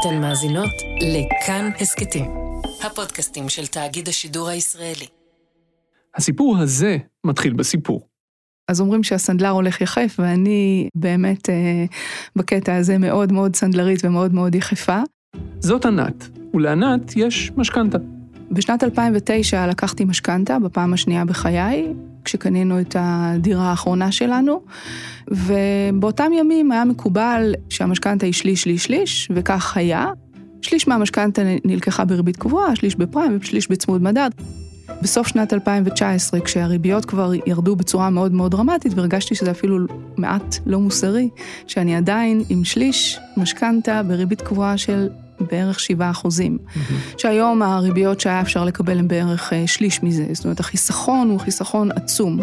אתן מאזינות לכאן הסכתים, הפודקאסטים של תאגיד השידור הישראלי. הסיפור הזה מתחיל בסיפור. אז אומרים שהסנדלר הולך יחף, ואני באמת אה, בקטע הזה מאוד מאוד סנדלרית ומאוד מאוד יחפה. זאת ענת, ולענת יש משכנתה. בשנת 2009 לקחתי משכנתה בפעם השנייה בחיי, כשקנינו את הדירה האחרונה שלנו, ובאותם ימים היה מקובל שהמשכנתה היא שליש, שליש, שליש, וכך היה. שליש מהמשכנתה נלקחה בריבית קבועה, שליש בפריים ושליש בצמוד מדד. בסוף שנת 2019, כשהריביות כבר ירדו בצורה מאוד מאוד דרמטית, והרגשתי שזה אפילו מעט לא מוסרי, שאני עדיין עם שליש משכנתה בריבית קבועה של בערך 7 אחוזים. Mm-hmm. שהיום הריביות שהיה אפשר לקבל הן בערך אה, שליש מזה, זאת אומרת החיסכון הוא חיסכון עצום.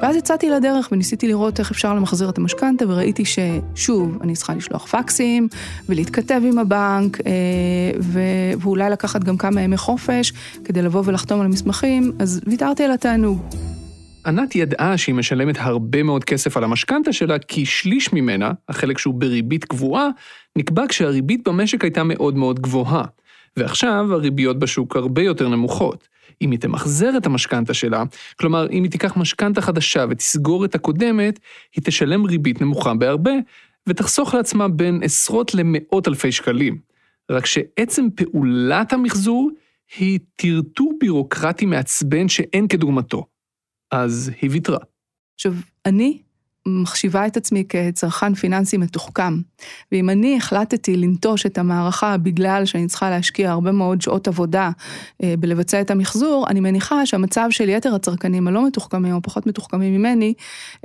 ואז יצאתי לדרך וניסיתי לראות איך אפשר למחזר את המשכנתה, וראיתי ששוב, אני צריכה לשלוח פקסים, ולהתכתב עם הבנק, אה, ו... ואולי לקחת גם כמה ימי חופש, כדי לבוא ולחתום על המסמכים, אז ויתרתי על התענוג. ענת ידעה שהיא משלמת הרבה מאוד כסף על המשכנתה שלה, כי שליש ממנה, החלק שהוא בריבית קבועה, נקבע כשהריבית במשק הייתה מאוד מאוד גבוהה. ועכשיו הריביות בשוק הרבה יותר נמוכות. אם היא תמחזר את המשכנתה שלה, כלומר, אם היא תיקח משכנתה חדשה ותסגור את הקודמת, היא תשלם ריבית נמוכה בהרבה, ותחסוך לעצמה בין עשרות למאות אלפי שקלים. רק שעצם פעולת המחזור היא טרטור בירוקרטי מעצבן שאין כדוגמתו. אז היא ויתרה. עכשיו, אני מחשיבה את עצמי כצרכן פיננסי מתוחכם, ואם אני החלטתי לנטוש את המערכה בגלל שאני צריכה להשקיע הרבה מאוד שעות עבודה אה, בלבצע את המחזור, אני מניחה שהמצב של יתר הצרכנים הלא מתוחכמים או פחות מתוחכמים ממני,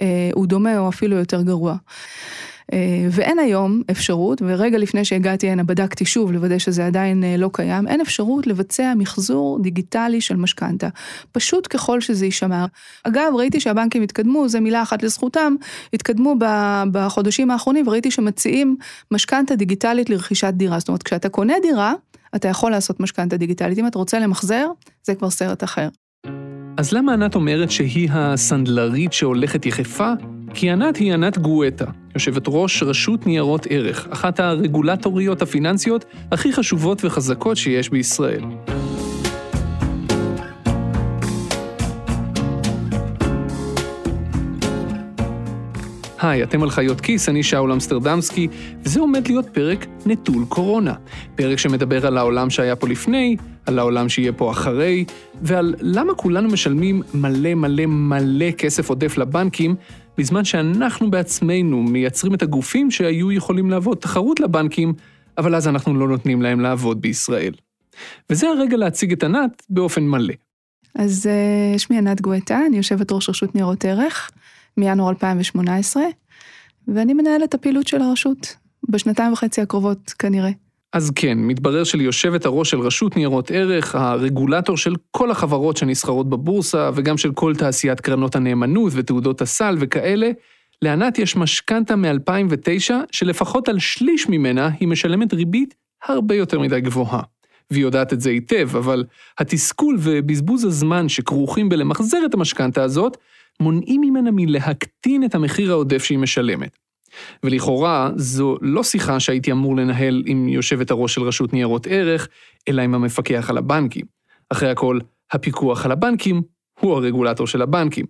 אה, הוא דומה או אפילו יותר גרוע. אה, ואין היום אפשרות, ורגע לפני שהגעתי הנה בדקתי שוב לוודא שזה עדיין אה, לא קיים, אין אפשרות לבצע מחזור דיגיטלי של משכנתה. פשוט ככל שזה יישמר. אגב, ראיתי שהבנקים התקדמו, זה מילה אחת לזכותם, התקדמו בחודשים האחרונים וראיתי שמציעים משכנתה דיגיטלית לרכישת דירה. זאת אומרת, כשאתה קונה דירה, אתה יכול לעשות משכנתה דיגיטלית. אם אתה רוצה למחזר, זה כבר סרט אחר. אז למה ענת אומרת שהיא הסנדלרית שהולכת יחפה? כי ענת היא ענת גואטה, יושבת ראש רשות ניירות ערך, אחת הרגולטוריות הפיננסיות הכי חשובות וחזקות שיש בישראל. היי, אתם על חיות כיס, אני שאול אמסטרדמסקי, וזה עומד להיות פרק נטול קורונה. פרק שמדבר על העולם שהיה פה לפני, על העולם שיהיה פה אחרי, ועל למה כולנו משלמים מלא מלא מלא כסף עודף לבנקים, בזמן שאנחנו בעצמנו מייצרים את הגופים שהיו יכולים להוות תחרות לבנקים, אבל אז אנחנו לא נותנים להם לעבוד בישראל. וזה הרגע להציג את ענת באופן מלא. אז אה, שמי ענת גואטה, אני יושבת ראש רשות ניירות ערך מינואר 2018, ואני מנהלת הפעילות של הרשות בשנתיים וחצי הקרובות כנראה. אז כן, מתברר שליושבת הראש של רשות ניירות ערך, הרגולטור של כל החברות שנסחרות בבורסה, וגם של כל תעשיית קרנות הנאמנות ותעודות הסל וכאלה, לענת יש משכנתה מ-2009, שלפחות על שליש ממנה היא משלמת ריבית הרבה יותר מדי גבוהה. והיא יודעת את זה היטב, אבל התסכול ובזבוז הזמן שכרוכים בלמחזר את המשכנתה הזאת, מונעים ממנה מלהקטין את המחיר העודף שהיא משלמת. ולכאורה, זו לא שיחה שהייתי אמור לנהל עם יושבת הראש של רשות ניירות ערך, אלא עם המפקח על הבנקים. אחרי הכל, הפיקוח על הבנקים הוא הרגולטור של הבנקים.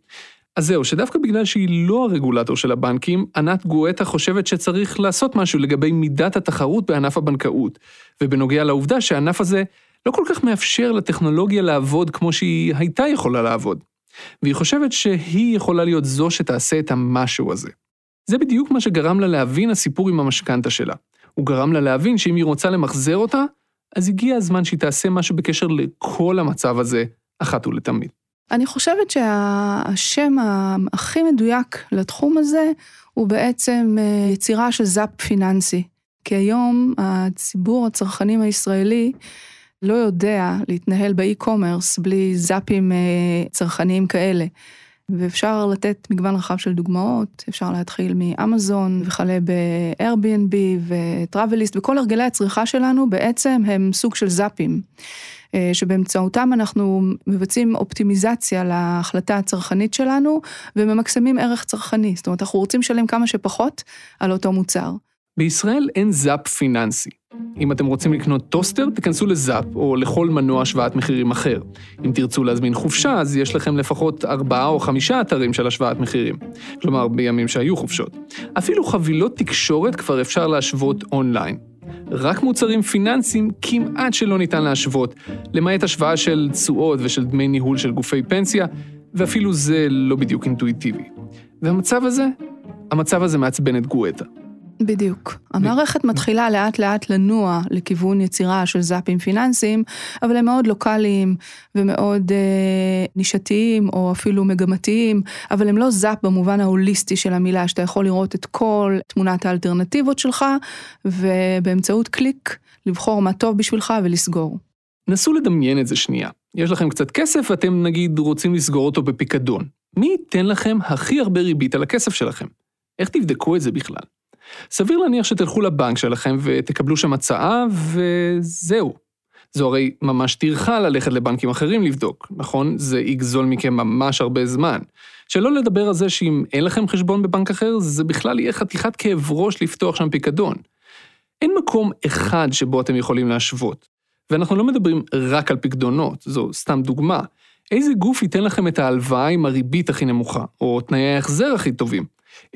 אז זהו, שדווקא בגלל שהיא לא הרגולטור של הבנקים, ענת גואטה חושבת שצריך לעשות משהו לגבי מידת התחרות בענף הבנקאות, ובנוגע לעובדה שהענף הזה לא כל כך מאפשר לטכנולוגיה לעבוד כמו שהיא הייתה יכולה לעבוד. והיא חושבת שהיא יכולה להיות זו שתעשה את המשהו הזה. זה בדיוק מה שגרם לה להבין הסיפור עם המשכנתה שלה. הוא גרם לה להבין שאם היא רוצה למחזר אותה, אז הגיע הזמן שהיא תעשה משהו בקשר לכל המצב הזה, אחת ולתמיד. אני חושבת שהשם הכי מדויק לתחום הזה הוא בעצם אה, יצירה של זאפ פיננסי. כי היום הציבור הצרכנים הישראלי לא יודע להתנהל באי-קומרס בלי זאפים אה, צרכניים כאלה. ואפשר לתת מגוון רחב של דוגמאות, אפשר להתחיל מאמזון וכלה ב-Airbnb וטראבליסט, וכל הרגלי הצריכה שלנו בעצם הם סוג של זאפים, אה, שבאמצעותם אנחנו מבצעים אופטימיזציה להחלטה הצרכנית שלנו וממקסמים ערך צרכני, זאת אומרת אנחנו רוצים לשלם כמה שפחות על אותו מוצר. בישראל אין זאפ פיננסי. אם אתם רוצים לקנות טוסטר, תיכנסו לזאפ או לכל מנוע השוואת מחירים אחר. אם תרצו להזמין חופשה, אז יש לכם לפחות ארבעה או חמישה אתרים של השוואת מחירים. כלומר, בימים שהיו חופשות. אפילו חבילות תקשורת כבר אפשר להשוות אונליין. רק מוצרים פיננסיים כמעט שלא ניתן להשוות, למעט השוואה של תשואות ושל דמי ניהול של גופי פנסיה, ואפילו זה לא בדיוק אינטואיטיבי. והמצב הזה, המצב הזה מעצבן את גואטה. בדיוק. המערכת מתחילה לאט לאט לנוע לכיוון יצירה של זאפים פיננסיים, אבל הם מאוד לוקאליים ומאוד אה, נישתיים או אפילו מגמתיים, אבל הם לא זאפ במובן ההוליסטי של המילה, שאתה יכול לראות את כל תמונת האלטרנטיבות שלך, ובאמצעות קליק לבחור מה טוב בשבילך ולסגור. נסו לדמיין את זה שנייה. יש לכם קצת כסף ואתם נגיד רוצים לסגור אותו בפיקדון. מי ייתן לכם הכי הרבה ריבית על הכסף שלכם? איך תבדקו את זה בכלל? סביר להניח שתלכו לבנק שלכם ותקבלו שם הצעה, וזהו. זו הרי ממש טרחה ללכת לבנקים אחרים לבדוק, נכון? זה יגזול מכם ממש הרבה זמן. שלא לדבר על זה שאם אין לכם חשבון בבנק אחר, זה בכלל יהיה חתיכת כאב ראש לפתוח שם פיקדון. אין מקום אחד שבו אתם יכולים להשוות. ואנחנו לא מדברים רק על פיקדונות, זו סתם דוגמה. איזה גוף ייתן לכם את ההלוואה עם הריבית הכי נמוכה, או תנאי ההחזר הכי טובים?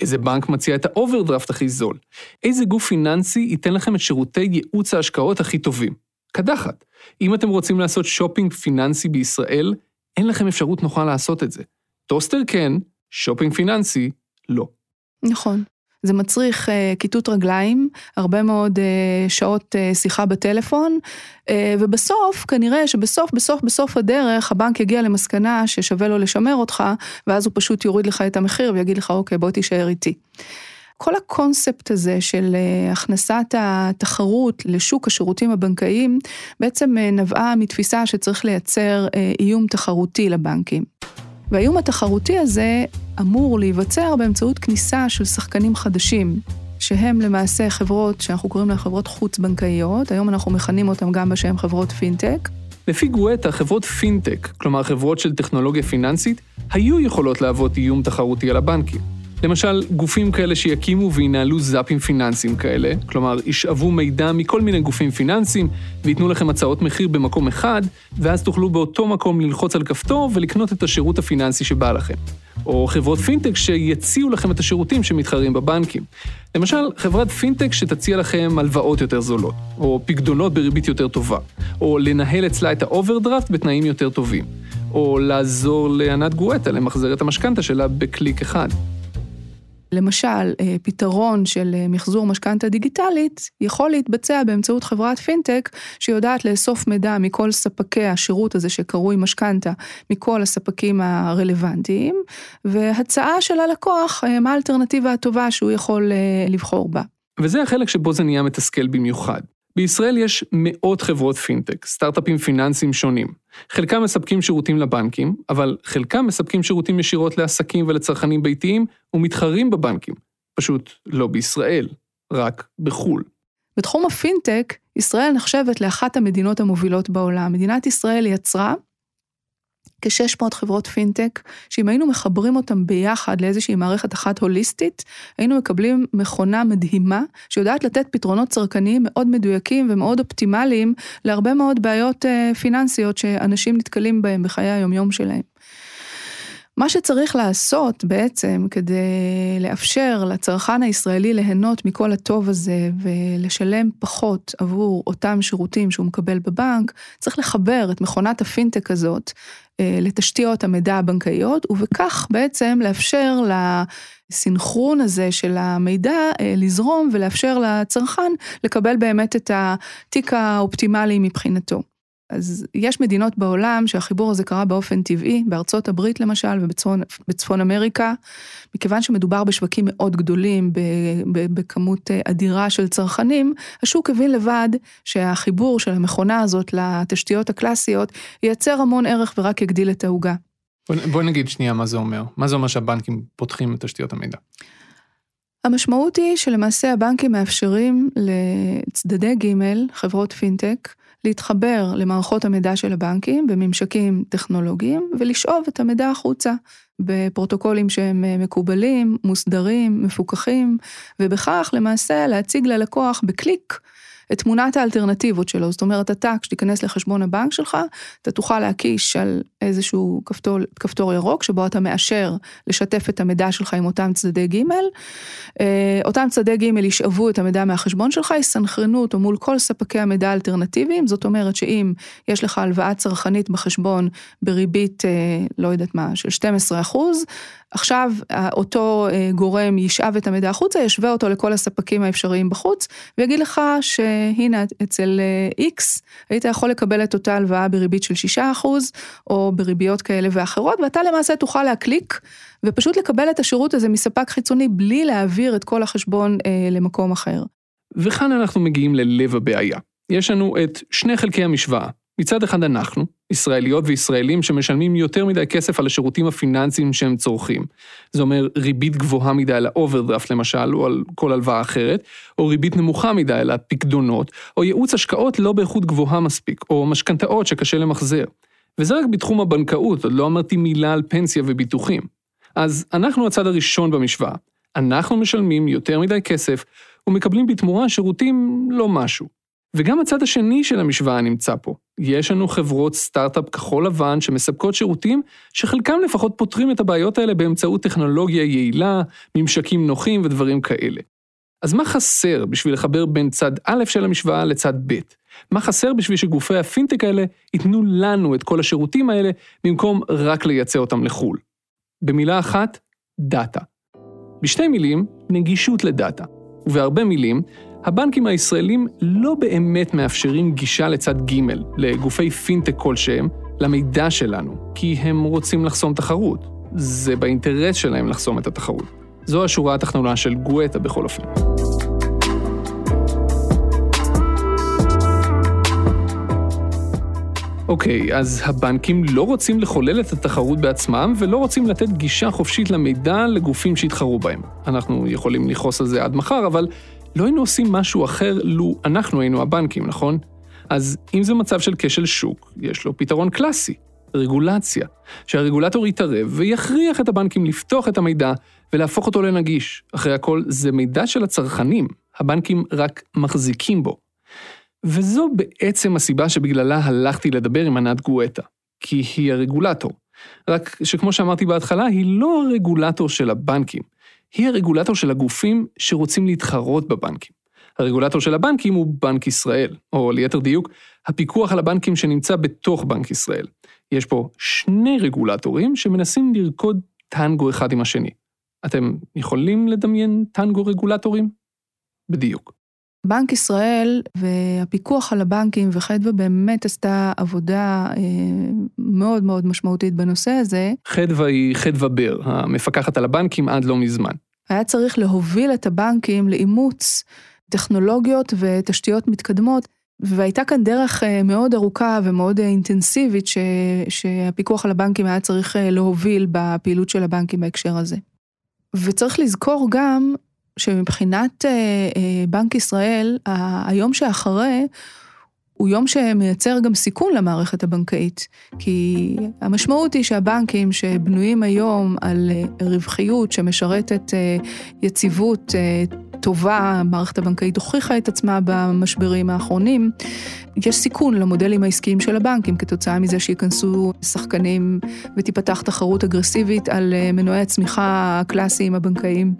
איזה בנק מציע את האוברדרפט הכי זול? איזה גוף פיננסי ייתן לכם את שירותי ייעוץ ההשקעות הכי טובים? קדחת. אם אתם רוצים לעשות שופינג פיננסי בישראל, אין לכם אפשרות נוחה לעשות את זה. טוסטר כן, שופינג פיננסי לא. נכון. זה מצריך אה, כיתות רגליים, הרבה מאוד אה, שעות אה, שיחה בטלפון, ובסוף, כנראה שבסוף, בסוף, בסוף הדרך, הבנק יגיע למסקנה ששווה לו לשמר אותך, ואז הוא פשוט יוריד לך את המחיר ויגיד לך, אוקיי, בוא תישאר איתי. כל הקונספט הזה של הכנסת התחרות לשוק השירותים הבנקאיים, בעצם נבעה מתפיסה שצריך לייצר איום תחרותי לבנקים. והאיום התחרותי הזה אמור להיווצר באמצעות כניסה של שחקנים חדשים, שהם למעשה חברות שאנחנו קוראים להן חברות חוץ-בנקאיות, היום אנחנו מכנים אותן גם בשם חברות פינטק. לפי גואטה, חברות פינטק, כלומר חברות של טכנולוגיה פיננסית, היו יכולות להוות איום תחרותי על הבנקים. למשל, גופים כאלה שיקימו וינהלו זאפים פיננסיים כאלה, כלומר, ישאבו מידע מכל מיני גופים פיננסיים וייתנו לכם הצעות מחיר במקום אחד, ואז תוכלו באותו מקום ללחוץ על כפתור ולקנות את השירות הפיננסי שבא לכם. או חברות פינטק שיציעו לכם את השירותים שמתחרים בבנקים. למשל, חברת פינטק שתציע לכם הלוואות יותר זולות, או פקדונות בריבית יותר טובה, או לנהל אצלה את האוברדרפט בתנאים יותר טובים, או לעזור לענת גואטה למחזר את המשכנתה שלה בקליק אחד. למשל, אה, פתרון של אה, מחזור משכנתה דיגיטלית יכול להתבצע באמצעות חברת פינטק שיודעת לאסוף מידע מכל ספקי השירות הזה שקרוי משכנתה, מכל הספקים הרלוונטיים, והצגה ללקוח אה, מה האלטרנטיבה הטובה שהוא יכול לבחור בה. וזה החלק שבו זה נהיה מתסכל במיוחד. בישראל יש מאות חברות פינטק, סטארט-אפים פיננסיים שונים. חלקם מספקים שירותים לבנקים, אבל חלקם מספקים שירותים ישירות לעסקים ולצרכנים ביתיים ומתחרים בבנקים. פשוט לא בישראל, רק בחו"ל. בתחום הפינטק, ישראל נחשבת לאחת המדינות המובילות בעולם. מדינת ישראל יצרה כ-600 חברות פינטק, שאם היינו מחברים אותם ביחד לאיזושהי מערכת אחת הוליסטית, היינו מקבלים מכונה מדהימה, שיודעת לתת פתרונות צרכניים מאוד מדויקים ומאוד אופטימליים להרבה מאוד בעיות אה, פיננסיות שאנשים נתקלים בהם בחיי היומיום שלהם. מה שצריך לעשות בעצם כדי לאפשר לצרכן הישראלי ליהנות מכל הטוב הזה ולשלם פחות עבור אותם שירותים שהוא מקבל בבנק, צריך לחבר את מכונת הפינטק הזאת אה, לתשתיות המידע הבנקאיות, ובכך בעצם לאפשר לסינכרון הזה של המידע אה, לזרום ולאפשר לצרכן לקבל באמת את התיק האופטימלי מבחינתו. אז יש מדינות בעולם שהחיבור הזה קרה באופן טבעי, בארצות הברית למשל ובצפון אמריקה, מכיוון שמדובר בשווקים מאוד גדולים, בכמות אה, אדירה של צרכנים, השוק הבין לבד שהחיבור של המכונה הזאת לתשתיות הקלאסיות ייצר המון ערך ורק יגדיל את העוגה. בואי בוא נגיד שנייה מה זה אומר. מה זה אומר שהבנקים פותחים את תשתיות המידע? המשמעות היא שלמעשה הבנקים מאפשרים לצדדי ג', חברות פינטק, להתחבר למערכות המידע של הבנקים בממשקים טכנולוגיים ולשאוב את המידע החוצה בפרוטוקולים שהם אה, מקובלים, מוסדרים, מפוקחים, ובכך למעשה להציג ללקוח בקליק את תמונת האלטרנטיבות שלו. זאת אומרת, אתה, כשתיכנס לחשבון הבנק שלך, אתה תוכל להקיש על איזשהו כפתור, כפתור ירוק, שבו אתה מאשר לשתף את המידע שלך עם אותם צדדי ג', אה, אותם צדדי ג' ישאבו את המידע מהחשבון שלך, יסנכרנו אותו מול כל ספקי המידע האלטרנטיביים, זאת אומרת שאם יש לך הלוואה צרכנית בחשבון בריבית, אה, לא יודעת מה, של 12 אחוז, עכשיו אותו אה, גורם ישאב את המידע החוצה, ישווה אותו לכל הספקים האפשריים בחוץ, ויגיד לך שהנה אצל X היית יכול לקבל את אותה הלוואה בריבית של 6 אחוז, או בריביות כאלה ואחרות, ואתה למעשה תוכל להקליק ופשוט לקבל את השירות הזה מספק חיצוני בלי להעביר את כל החשבון אה, למקום אחר. וכאן אנחנו מגיעים ללב הבעיה. יש לנו את שני חלקי המשוואה. מצד אחד אנחנו, ישראליות וישראלים שמשלמים יותר מדי כסף על השירותים הפיננסיים שהם צורכים. זה אומר ריבית גבוהה מדי על האוברדרפט למשל, או על כל הלוואה אחרת, או ריבית נמוכה מדי על הפקדונות, או ייעוץ השקעות לא באיכות גבוהה מספיק, או משכנתאות שקשה למחזר. וזה רק בתחום הבנקאות, עוד לא אמרתי מילה על פנסיה וביטוחים. אז אנחנו הצד הראשון במשוואה. אנחנו משלמים יותר מדי כסף ומקבלים בתמורה שירותים לא משהו. וגם הצד השני של המשוואה נמצא פה. יש לנו חברות סטארט-אפ כחול לבן שמספקות שירותים שחלקם לפחות פותרים את הבעיות האלה באמצעות טכנולוגיה יעילה, ממשקים נוחים ודברים כאלה. אז מה חסר בשביל לחבר בין צד א' של המשוואה לצד ב'? מה חסר בשביל שגופי הפינטק האלה ייתנו לנו את כל השירותים האלה, במקום רק לייצא אותם לחו"ל? במילה אחת, דאטה. בשתי מילים, נגישות לדאטה. ובהרבה מילים, הבנקים הישראלים לא באמת מאפשרים גישה לצד ג' לגופי פינטק כלשהם, למידע שלנו, כי הם רוצים לחסום תחרות. זה באינטרס שלהם לחסום את התחרות. זו השורה התחתונה של גואטה בכל אופן. אוקיי, אז הבנקים לא רוצים לחולל את התחרות בעצמם ולא רוצים לתת גישה חופשית למידע לגופים שיתחרו בהם. אנחנו יכולים לכעוס על זה עד מחר, אבל לא היינו עושים משהו אחר לו אנחנו היינו הבנקים, נכון? אז אם זה מצב של כשל שוק, יש לו פתרון קלאסי, רגולציה. שהרגולטור יתערב ויכריח את הבנקים לפתוח את המידע ולהפוך אותו לנגיש. אחרי הכל, זה מידע של הצרכנים, הבנקים רק מחזיקים בו. וזו בעצם הסיבה שבגללה הלכתי לדבר עם ענת גואטה, כי היא הרגולטור. רק שכמו שאמרתי בהתחלה, היא לא הרגולטור של הבנקים, היא הרגולטור של הגופים שרוצים להתחרות בבנקים. הרגולטור של הבנקים הוא בנק ישראל, או ליתר דיוק, הפיקוח על הבנקים שנמצא בתוך בנק ישראל. יש פה שני רגולטורים שמנסים לרקוד טנגו אחד עם השני. אתם יכולים לדמיין טנגו רגולטורים? בדיוק. בנק ישראל והפיקוח על הבנקים וחדווה באמת עשתה עבודה אה, מאוד מאוד משמעותית בנושא הזה. חדווה היא חדווה בר, המפקחת על הבנקים עד לא מזמן. היה צריך להוביל את הבנקים לאימוץ טכנולוגיות ותשתיות מתקדמות, והייתה כאן דרך אה, מאוד ארוכה ומאוד אינטנסיבית ש, שהפיקוח על הבנקים היה צריך אה, להוביל בפעילות של הבנקים בהקשר הזה. וצריך לזכור גם שמבחינת אה, אה, בנק ישראל, היום שאחרי הוא יום שמייצר גם סיכון למערכת הבנקאית. כי המשמעות היא שהבנקים שבנויים היום על אה, רווחיות שמשרתת יציבות טובה, המערכת הבנקאית הוכיחה את עצמה במשברים האחרונים, יש סיכון למודלים העסקיים של הבנקים כתוצאה מזה שייכנסו שחקנים ותיפתח תחרות אגרסיבית על מנועי הצמיחה הקלאסיים הבנקאיים.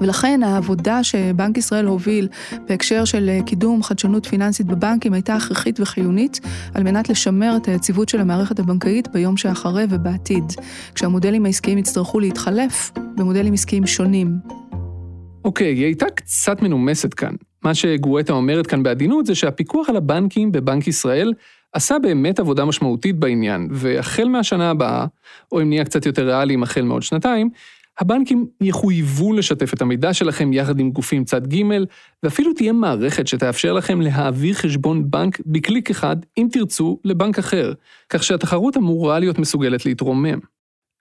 ולכן העבודה שבנק ישראל הוביל בהקשר של קידום חדשנות פיננסית בבנקים הייתה הכרחית וחיונית על מנת לשמר את היציבות של המערכת הבנקאית ביום שאחרי ובעתיד, כשהמודלים העסקיים יצטרכו להתחלף במודלים עסקיים שונים. אוקיי, היא הייתה קצת מנומסת כאן. מה שגואטה אומרת כאן בעדינות זה שהפיקוח על הבנקים בבנק ישראל עשה באמת עבודה משמעותית בעניין, והחל מהשנה הבאה, או אם נהיה קצת יותר ריאליים, החל מעוד שנתיים, הבנקים יחויבו לשתף את המידע שלכם יחד עם גופים צד ג', ואפילו תהיה מערכת שתאפשר לכם להעביר חשבון בנק בקליק אחד, אם תרצו, לבנק אחר, כך שהתחרות אמורה להיות מסוגלת להתרומם.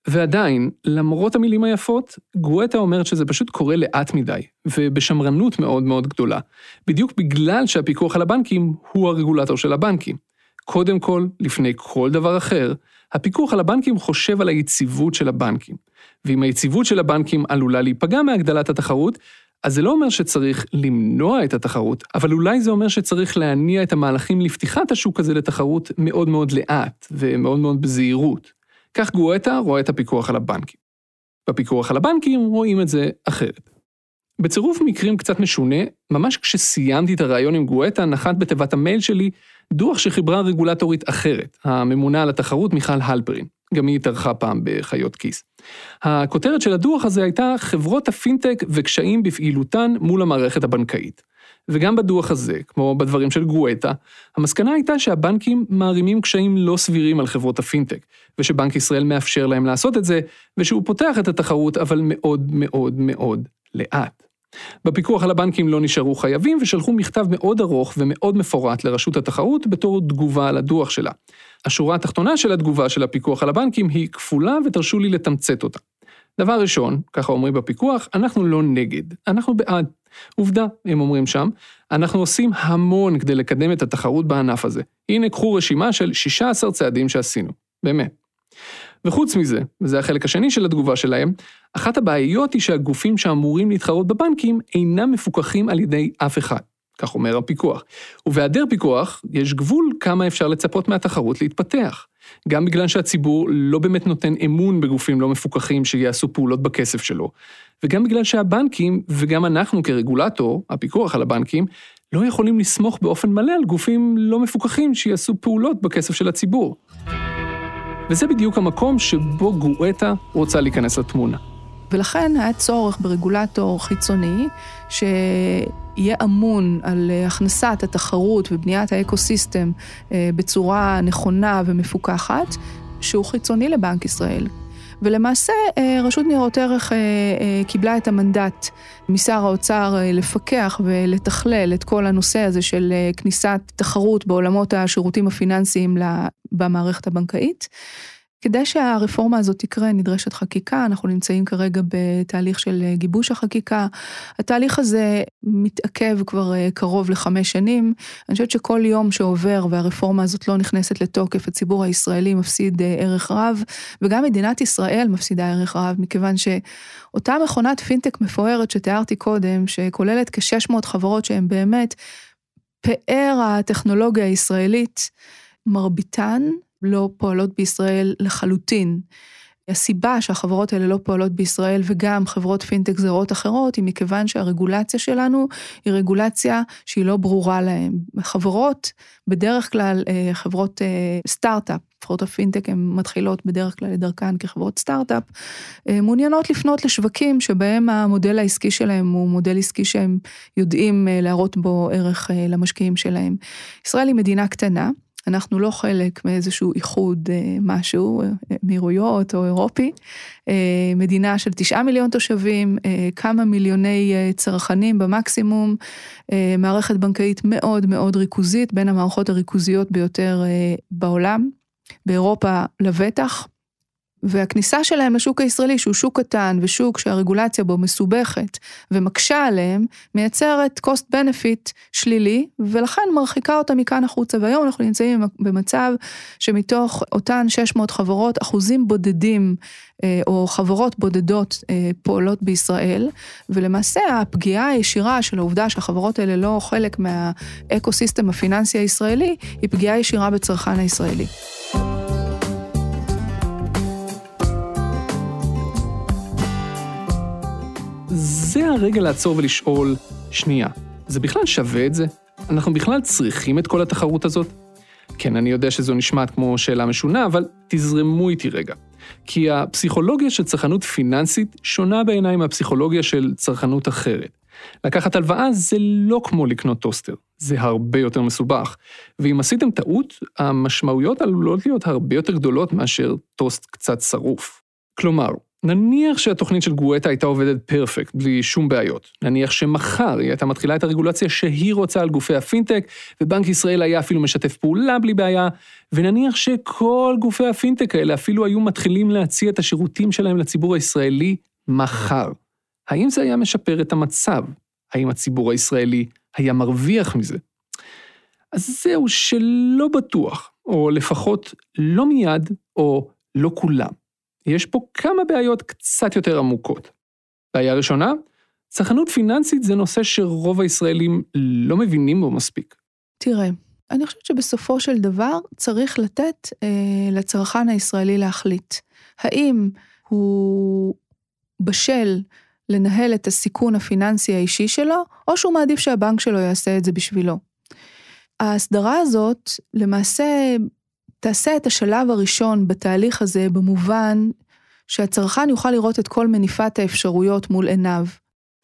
ועדיין, למרות המילים היפות, גואטה אומרת שזה פשוט קורה לאט מדי, ובשמרנות מאוד מאוד גדולה, בדיוק בגלל שהפיקוח על הבנקים הוא הרגולטור של הבנקים. קודם כל, לפני כל דבר אחר, הפיקוח על הבנקים חושב על היציבות של הבנקים. ואם היציבות של הבנקים עלולה להיפגע מהגדלת התחרות, אז זה לא אומר שצריך למנוע את התחרות, אבל אולי זה אומר שצריך להניע את המהלכים לפתיחת השוק הזה לתחרות מאוד מאוד לאט ומאוד מאוד בזהירות. כך גואטה רואה את הפיקוח על הבנקים. בפיקוח על הבנקים רואים את זה אחרת. בצירוף מקרים קצת משונה, ממש כשסיימתי את הראיון עם גואטה, נחת בתיבת המייל שלי דוח שחיברה רגולטורית אחרת, הממונה על התחרות מיכל הלפרין. גם היא התארחה פעם בחיות כיס. הכותרת של הדוח הזה הייתה חברות הפינטק וקשיים בפעילותן מול המערכת הבנקאית. וגם בדוח הזה, כמו בדברים של גואטה, המסקנה הייתה שהבנקים מערימים קשיים לא סבירים על חברות הפינטק, ושבנק ישראל מאפשר להם לעשות את זה, ושהוא פותח את התחרות, אבל מאוד מאוד מאוד לאט. בפיקוח על הבנקים לא נשארו חייבים ושלחו מכתב מאוד ארוך ומאוד מפורט לרשות התחרות בתור תגובה על הדוח שלה. השורה התחתונה של התגובה של הפיקוח על הבנקים היא כפולה ותרשו לי לתמצת אותה. דבר ראשון, ככה אומרים בפיקוח, אנחנו לא נגד, אנחנו בעד. עובדה, הם אומרים שם, אנחנו עושים המון כדי לקדם את התחרות בענף הזה. הנה, קחו רשימה של 16 צעדים שעשינו. באמת. וחוץ מזה, וזה החלק השני של התגובה שלהם, אחת הבעיות היא שהגופים שאמורים להתחרות בבנקים אינם מפוקחים על ידי אף אחד. כך אומר הפיקוח. ובהיעדר פיקוח, יש גבול כמה אפשר לצפות מהתחרות להתפתח. גם בגלל שהציבור לא באמת נותן אמון בגופים לא מפוקחים שיעשו פעולות בכסף שלו, וגם בגלל שהבנקים, וגם אנחנו כרגולטור, הפיקוח על הבנקים, לא יכולים לסמוך באופן מלא על גופים לא מפוקחים שיעשו פעולות בכסף של הציבור. וזה בדיוק המקום שבו גואטה רוצה להיכנס לתמונה. ולכן היה צורך ברגולטור חיצוני, שיהיה אמון על הכנסת התחרות ובניית האקו-סיסטם אה, בצורה נכונה ומפוקחת, שהוא חיצוני לבנק ישראל. ולמעשה אה, רשות ניירות ערך אה, קיבלה את המנדט משר האוצר לפקח ולתכלל את כל הנושא הזה של כניסת תחרות בעולמות השירותים הפיננסיים במערכת הבנקאית. כדי שהרפורמה הזאת תקרה נדרשת חקיקה, אנחנו נמצאים כרגע בתהליך של גיבוש החקיקה. התהליך הזה מתעכב כבר אה, קרוב לחמש שנים. אני חושבת שכל יום שעובר והרפורמה הזאת לא נכנסת לתוקף, הציבור הישראלי מפסיד אה, ערך רב, וגם מדינת ישראל מפסידה ערך רב, מכיוון שאותה מכונת פינטק מפוארת שתיארתי קודם, שכוללת כ-600 חברות שהן באמת פאר הטכנולוגיה הישראלית, מרביתן לא פועלות בישראל לחלוטין. הסיבה שהחברות האלה לא פועלות בישראל וגם חברות פינטק זרות אחרות היא מכיוון שהרגולציה שלנו היא רגולציה שהיא לא ברורה להן. חברות, בדרך כלל אה, חברות אה, סטארט-אפ, חברות הפינטק הן מתחילות בדרך כלל לדרכן כחברות סטארט-אפ, אה, מעוניינות לפנות לשווקים שבהם המודל העסקי שלהם הוא מודל עסקי שהם יודעים להראות בו ערך למשקיעים שלהם. ישראל היא מדינה קטנה. אנחנו לא חלק מאיזשהו איחוד אה, משהו, אה, מאירויות או אירופי. אה, מדינה של תשעה מיליון תושבים, כמה מיליוני צרכנים במקסימום, מערכת בנקאית מאוד מאוד ריכוזית, בין המערכות הריכוזיות ביותר בעולם, באירופה לבטח. והכניסה שלהם לשוק הישראלי, שהוא שוק קטן ושוק שהרגולציה בו מסובכת ומקשה עליהם, מייצרת cost benefit שלילי, ולכן מרחיקה אותה מכאן החוצה. והיום אנחנו נמצאים במצב שמתוך אותן 600 חברות, אחוזים בודדים אה, או חברות בודדות אה, פועלות בישראל, ולמעשה הפגיעה הישירה של העובדה שהחברות האלה לא חלק מהאקו-סיסטם הפיננסי הישראלי, היא פגיעה ישירה בצרכן הישראלי. זה הרגע לעצור ולשאול, שנייה, זה בכלל שווה את זה? אנחנו בכלל צריכים את כל התחרות הזאת? כן, אני יודע שזו נשמעת כמו שאלה משונה, אבל תזרמו איתי רגע. כי הפסיכולוגיה של צרכנות פיננסית שונה בעיניי מהפסיכולוגיה של צרכנות אחרת. לקחת הלוואה זה לא כמו לקנות טוסטר, זה הרבה יותר מסובך. ואם עשיתם טעות, המשמעויות עלולות להיות הרבה יותר גדולות מאשר טוסט קצת שרוף. כלומר, נניח שהתוכנית של גואטה הייתה עובדת perfect, בלי שום בעיות. נניח שמחר היא הייתה מתחילה את הרגולציה שהיא רוצה על גופי הפינטק, ובנק ישראל היה אפילו משתף פעולה בלי בעיה, ונניח שכל גופי הפינטק האלה אפילו היו מתחילים להציע את השירותים שלהם לציבור הישראלי מחר. האם זה היה משפר את המצב? האם הציבור הישראלי היה מרוויח מזה? אז זהו שלא בטוח, או לפחות לא מיד, או לא כולם. יש פה כמה בעיות קצת יותר עמוקות. בעיה ראשונה, צרכנות פיננסית זה נושא שרוב הישראלים לא מבינים בו מספיק. תראה, אני חושבת שבסופו של דבר צריך לתת אה, לצרכן הישראלי להחליט. האם הוא בשל לנהל את הסיכון הפיננסי האישי שלו, או שהוא מעדיף שהבנק שלו יעשה את זה בשבילו. ההסדרה הזאת למעשה תעשה את השלב הראשון בתהליך הזה במובן שהצרכן יוכל לראות את כל מניפת האפשרויות מול עיניו.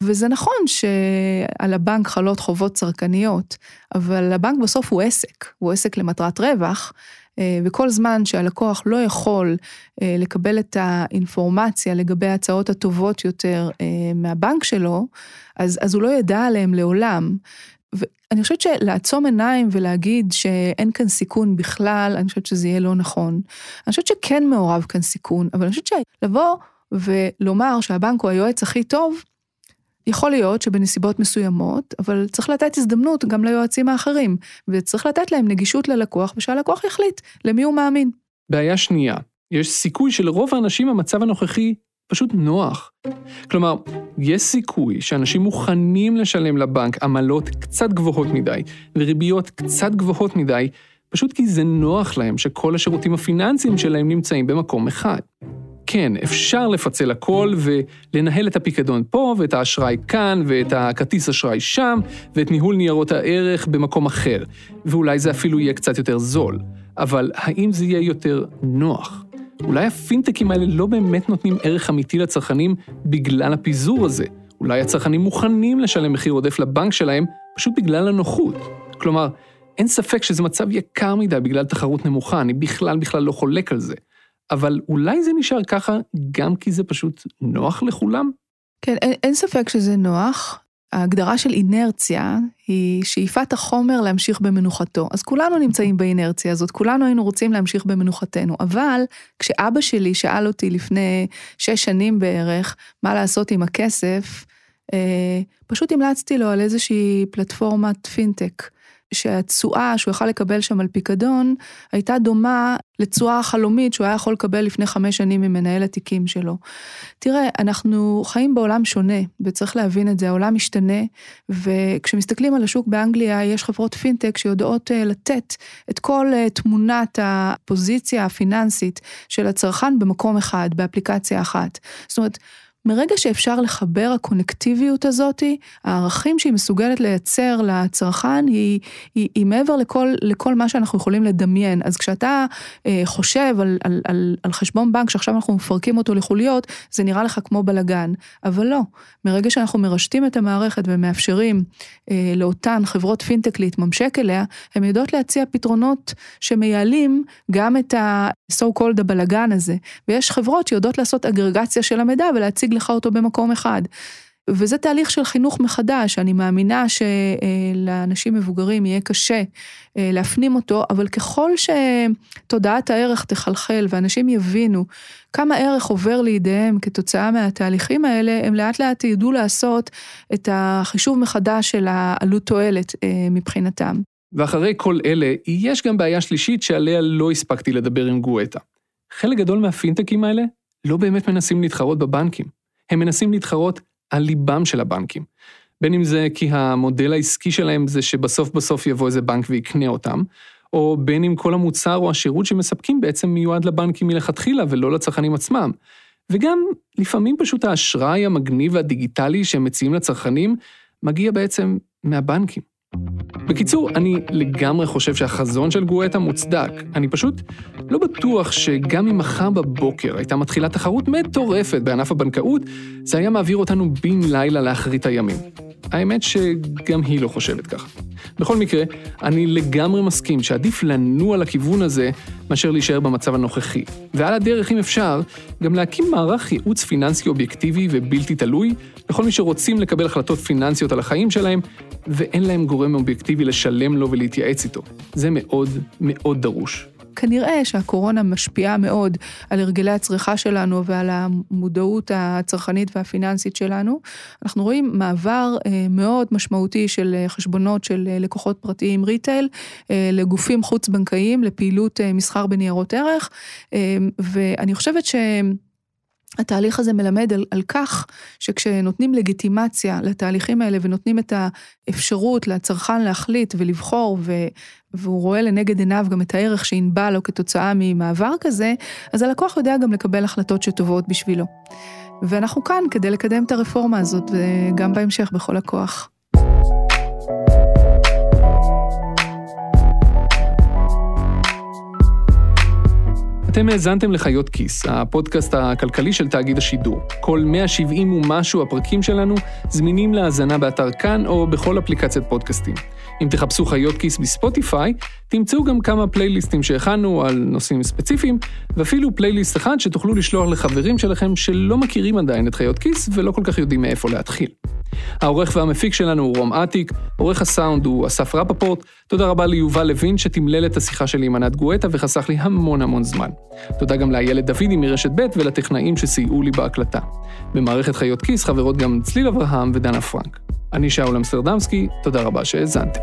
וזה נכון שעל הבנק חלות חובות צרכניות, אבל הבנק בסוף הוא עסק, הוא עסק למטרת רווח, אה, וכל זמן שהלקוח לא יכול אה, לקבל את האינפורמציה לגבי ההצעות הטובות יותר אה, מהבנק שלו, אז, אז הוא לא ידע עליהם לעולם. ואני חושבת שלעצום עיניים ולהגיד שאין כאן סיכון בכלל, אני חושבת שזה יהיה לא נכון. אני חושבת שכן מעורב כאן סיכון, אבל אני חושבת שלבוא ולומר שהבנק הוא היועץ הכי טוב, יכול להיות שבנסיבות מסוימות, אבל צריך לתת הזדמנות גם ליועצים האחרים, וצריך לתת להם נגישות ללקוח, ושהלקוח יחליט למי הוא מאמין. בעיה שנייה, יש סיכוי שלרוב האנשים המצב הנוכחי פשוט נוח. כלומר, יש סיכוי שאנשים מוכנים לשלם לבנק עמלות קצת גבוהות מדי, וריביות קצת גבוהות מדי, פשוט כי זה נוח להם שכל השירותים הפיננסיים שלהם נמצאים במקום אחד. כן, אפשר לפצל הכל ולנהל את הפיקדון פה, ואת האשראי כאן, ואת הכרטיס אשראי שם, ואת ניהול ניירות הערך במקום אחר. ואולי זה אפילו יהיה קצת יותר זול. אבל האם זה יהיה יותר נוח? אולי הפינטקים האלה לא באמת נותנים ערך אמיתי לצרכנים בגלל הפיזור הזה. אולי הצרכנים מוכנים לשלם מחיר עודף לבנק שלהם פשוט בגלל הנוחות. כלומר, אין ספק שזה מצב יקר מדי בגלל תחרות נמוכה, אני בכלל בכלל לא חולק על זה. אבל אולי זה נשאר ככה גם כי זה פשוט נוח לכולם? כן, אין, אין ספק שזה נוח. ההגדרה של אינרציה היא שאיפת החומר להמשיך במנוחתו. אז כולנו נמצאים באינרציה הזאת, כולנו היינו רוצים להמשיך במנוחתנו. אבל כשאבא שלי שאל אותי לפני שש שנים בערך מה לעשות עם הכסף, אה, פשוט המלצתי לו על איזושהי פלטפורמת פינטק. שהתשואה שהוא יכל לקבל שם על פיקדון, הייתה דומה לתשואה החלומית שהוא היה יכול לקבל לפני חמש שנים ממנהל התיקים שלו. תראה, אנחנו חיים בעולם שונה, וצריך להבין את זה, העולם משתנה, וכשמסתכלים על השוק באנגליה, יש חברות פינטק שיודעות אה, לתת את כל אה, תמונת הפוזיציה הפיננסית של הצרכן במקום אחד, באפליקציה אחת. זאת אומרת, מרגע שאפשר לחבר הקונקטיביות הזאתי, הערכים שהיא מסוגלת לייצר לצרכן היא, היא, היא מעבר לכל, לכל מה שאנחנו יכולים לדמיין. אז כשאתה אה, חושב על, על, על, על חשבון בנק שעכשיו אנחנו מפרקים אותו לחוליות, זה נראה לך כמו בלאגן. אבל לא, מרגע שאנחנו מרשתים את המערכת ומאפשרים אה, לאותן חברות פינטק להתממשק אליה, הן יודעות להציע פתרונות שמייעלים גם את ה-so called הבלאגן הזה. ויש חברות שיודעות לעשות אגרגציה של המידע ולהציג להשיג לך אותו במקום אחד. וזה תהליך של חינוך מחדש, אני מאמינה שלאנשים מבוגרים יהיה קשה אה, להפנים אותו, אבל ככל שתודעת הערך תחלחל ואנשים יבינו כמה ערך עובר לידיהם כתוצאה מהתהליכים האלה, הם לאט לאט ידעו לעשות את החישוב מחדש של העלות תועלת אה, מבחינתם. ואחרי כל אלה, יש גם בעיה שלישית שעליה לא הספקתי לדבר עם גואטה. חלק גדול מהפינטקים האלה לא באמת מנסים להתחרות בבנקים. הם מנסים להתחרות על ליבם של הבנקים. בין אם זה כי המודל העסקי שלהם זה שבסוף בסוף יבוא איזה בנק ויקנה אותם, או בין אם כל המוצר או השירות שמספקים בעצם מיועד לבנקים מלכתחילה ולא לצרכנים עצמם. וגם לפעמים פשוט האשראי המגניב והדיגיטלי שהם מציעים לצרכנים מגיע בעצם מהבנקים. בקיצור, אני לגמרי חושב שהחזון של גואטה מוצדק. אני פשוט לא בטוח שגם אם מחר בבוקר הייתה מתחילה תחרות מטורפת בענף הבנקאות, זה היה מעביר אותנו בן לילה לאחרית הימים. האמת שגם היא לא חושבת ככה. בכל מקרה, אני לגמרי מסכים שעדיף לנוע לכיוון הזה מאשר להישאר במצב הנוכחי. ועל הדרך, אם אפשר, גם להקים מערך ייעוץ פיננסי אובייקטיבי ובלתי תלוי לכל מי שרוצים לקבל החלטות פיננסיות על החיים שלהם, ואין להם גורם אובייקטיבי לשלם לו ולהתייעץ איתו. זה מאוד מאוד דרוש. כנראה שהקורונה משפיעה מאוד על הרגלי הצריכה שלנו ועל המודעות הצרכנית והפיננסית שלנו. אנחנו רואים מעבר אה, מאוד משמעותי של אה, חשבונות של אה, לקוחות פרטיים retail לגופים חוץ-בנקאיים, לפעילות מסחר בניירות ערך, ואני חושבת ש... התהליך הזה מלמד על, על כך שכשנותנים לגיטימציה לתהליכים האלה ונותנים את האפשרות לצרכן להחליט ולבחור ו, והוא רואה לנגד עיניו גם את הערך שינבע לו כתוצאה ממעבר כזה, אז הלקוח יודע גם לקבל החלטות שטובות בשבילו. ואנחנו כאן כדי לקדם את הרפורמה הזאת, וגם בהמשך בכל הכוח. אתם האזנתם לחיות כיס, הפודקאסט הכלכלי של תאגיד השידור. כל 170 ומשהו הפרקים שלנו זמינים להאזנה באתר כאן או בכל אפליקציית פודקאסטים. אם תחפשו חיות כיס בספוטיפיי, תמצאו גם כמה פלייליסטים שהכנו על נושאים ספציפיים, ואפילו פלייליסט אחד שתוכלו לשלוח לחברים שלכם שלא מכירים עדיין את חיות כיס ולא כל כך יודעים מאיפה להתחיל. העורך והמפיק שלנו הוא רום אטיק, עורך הסאונד הוא אסף רפפורט, תודה רבה ליובל לוין שתמלל את השיחה שלי עם ענת גואטה וחסך לי המון המון זמן. תודה גם לאיילת דודי מרשת ב' ולטכנאים שסייעו לי בהקלטה. במערכת חיות כיס חברות גם צליל אברהם ודנה פרנק. אני שאול אמסטרדמסקי, תודה רבה שהאזנתם.